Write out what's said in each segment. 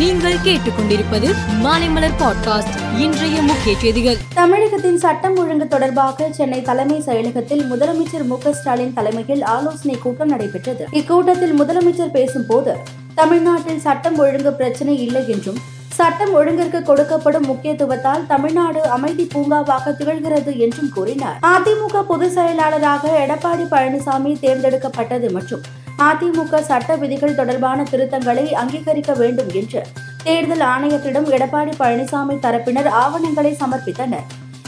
நீங்கள் கேட்டுக்கொண்டிருப்பது மாலைமலர் பாட்காஸ்ட். இன்றைய முக்கிய செய்திகள். தமிழகத்தின் சட்டம் ஒழுங்கு தொடர்பாக சென்னை தலைமை செயலகத்தில் முதலமைச்சர் மு ஸ்டாலின் தலைமையில் ஆலோசனை கூட்டம் நடைபெற்றது. இக்கூட்டத்தில் முதலமைச்சர் பேசும்போது தமிழ்நாட்டில் சட்டம் ஒழுங்கு பிரச்சனை இல்லை என்றும் சட்டம் ஒழுங்கிற்கு கொடுக்கப்படும் முக்கியத்துவத்தால் தமிழ்நாடு அமைதி பூங்காவாக திகழ்கிறது என்றும் கூறினார். அதிமுக பொதுச் செயலாளராக எடப்பாடி பழனிசாமி தேர்ந்தெடுக்கப்பட்டது மற்றும் அதிமுக சட்ட விதிகள் தொடர்பான திருத்தங்களை அங்கீகரிக்க வேண்டும் என்று தேர்தல் ஆணையத்திடம் எடப்பாடி பழனிசாமி தரப்பினர் ஆவணங்களை சமர்ப்பித்தனர்.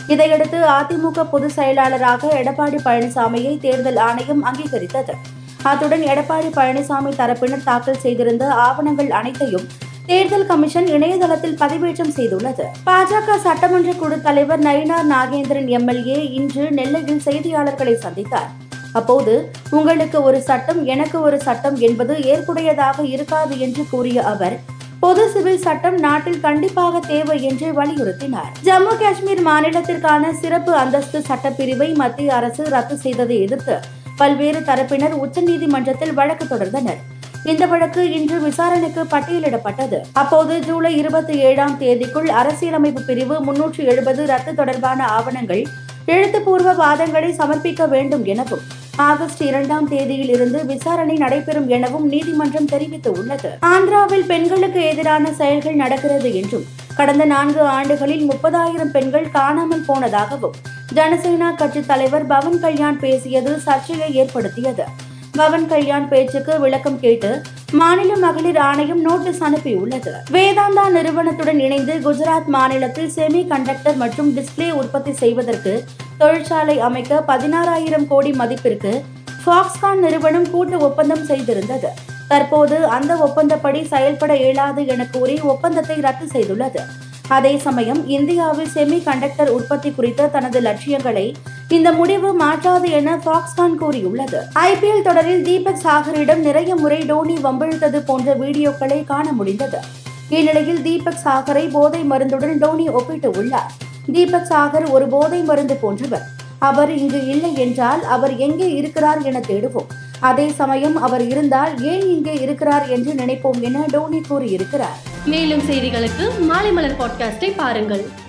இதையடுத்து அதிமுக பொதுச் செயலாளராக எடப்பாடி பழனிசாமியை தேர்தல் ஆணையம் அங்கீகரித்தது. அத்துடன் எடப்பாடி பழனிசாமி தரப்பினர் தாக்கல் செய்திருந்த ஆவணங்கள் அனைத்தையும் தேர்தல் கமிஷன் இணையதளத்தில் பதிவேற்றம் செய்துள்ளது. பாஜக சட்டமன்ற குழு தலைவர் நயினார் நாகேந்திரன் எம்எல்ஏ இன்று நெல்லையில் செய்தியாளர்களை சந்தித்தார். அப்போது உங்களுக்கு ஒரு சட்டம் எனக்கு ஒரு சட்டம் என்பது ஏற்புடையதாக இருக்காது என்று கூறிய அவர் பொது சிவில் சட்டம் நாட்டில் கண்டிப்பாக தேவை என்று வலியுறுத்தினார். ஜம்மு காஷ்மீர் மாநிலத்திற்கான சிறப்பு அந்தஸ்து சட்டப்பிரிவை மத்திய அரசு ரத்து செய்ததை எதிர்த்து பல்வேறு தரப்பினர் உச்சநீதிமன்றத்தில் வழக்கு தொடர்ந்தனர். இந்த வழக்கு இன்று விசாரணைக்கு பட்டியலிடப்பட்டது. அப்போது ஜூலை இருபத்தி ஏழாம் தேதிக்குள் அரசியலமைப்பு பிரிவு முன்னூற்று எழுபது ரத்து தொடர்பான ஆவணங்கள் எழுத்துப்பூர்வ வாதங்களை சமர்ப்பிக்க வேண்டும் எனவும் ஆகஸ்ட் இரண்டாம் தேதியில் இருந்து விசாரணை நடைபெறும் எனவும் நீதிமன்றம் தெரிவித்துள்ளது. ஆந்திராவில் பெண்களுக்கு எதிரான செயல்கள் நடக்கிறது என்றும் கடந்த நான்கு ஆண்டுகளில் முப்பதாயிரம் பெண்கள் காணாமல் போனதாகவும் ஜனசேனா கட்சி தலைவர் பவன் கல்யாண் பேசியது சர்ச்சையை ஏற்படுத்தியது. பவன் கல்யாண் பேச்சுக்கு விளக்கம் கேட்டு மாநில மகளிர் ஆணையம் நோட்டீஸ் அனுப்பியுள்ளது. வேதாந்தா நிறுவனத்துடன் இணைந்து குஜராத் மாநிலத்தில் செமி கண்டக்டர் மற்றும் டிஸ்ப்ளே உற்பத்தி செய்வதற்கு தொழிற்சாலை அமைக்க பதினாறாயிரம் கோடி மதிப்பிற்கு ஃபாக்ஸ்கான் நிறுவனம் கூட்டு ஒப்பந்தம் செய்திருந்தது. தற்போது அந்த ஒப்பந்தப்படி செயல்பட இயலாது என கூறி ஒப்பந்தத்தை ரத்து செய்துள்ளது. அதே சமயம் இந்தியாவில் செமி கண்டக்டர் உற்பத்தி குறித்த தனது லட்சியங்களை இந்த முடிவு மாற்றாது என ஃபாக்ஸ்கான் கூறியுள்ளது. ஐபிஎல் தொடரில் தீபக் சாகரிடம் நிறைய முறை டோனி வம்பிழுத்தது போன்ற வீடியோக்களை காண முடிந்தது. இந்நிலையில் தீபக் சாகரை போதை மருந்துடன் டோனி ஒப்பிட்டு உள்ளார். தீபக் சாகர் ஒரு போதை மருந்து போன்றவர். அவர் இங்கு இல்லை என்றால் அவர் எங்கே இருக்கிறார் என தேடுவோம். அதே சமயம் அவர் இருந்தால் ஏன் இங்கே இருக்கிறார் என்று நினைப்போம் என டோனி கூறியிருக்கிறார். மேலும் செய்திகளுக்கு மாலைமலர் பாட்காஸ்டை பாருங்கள்.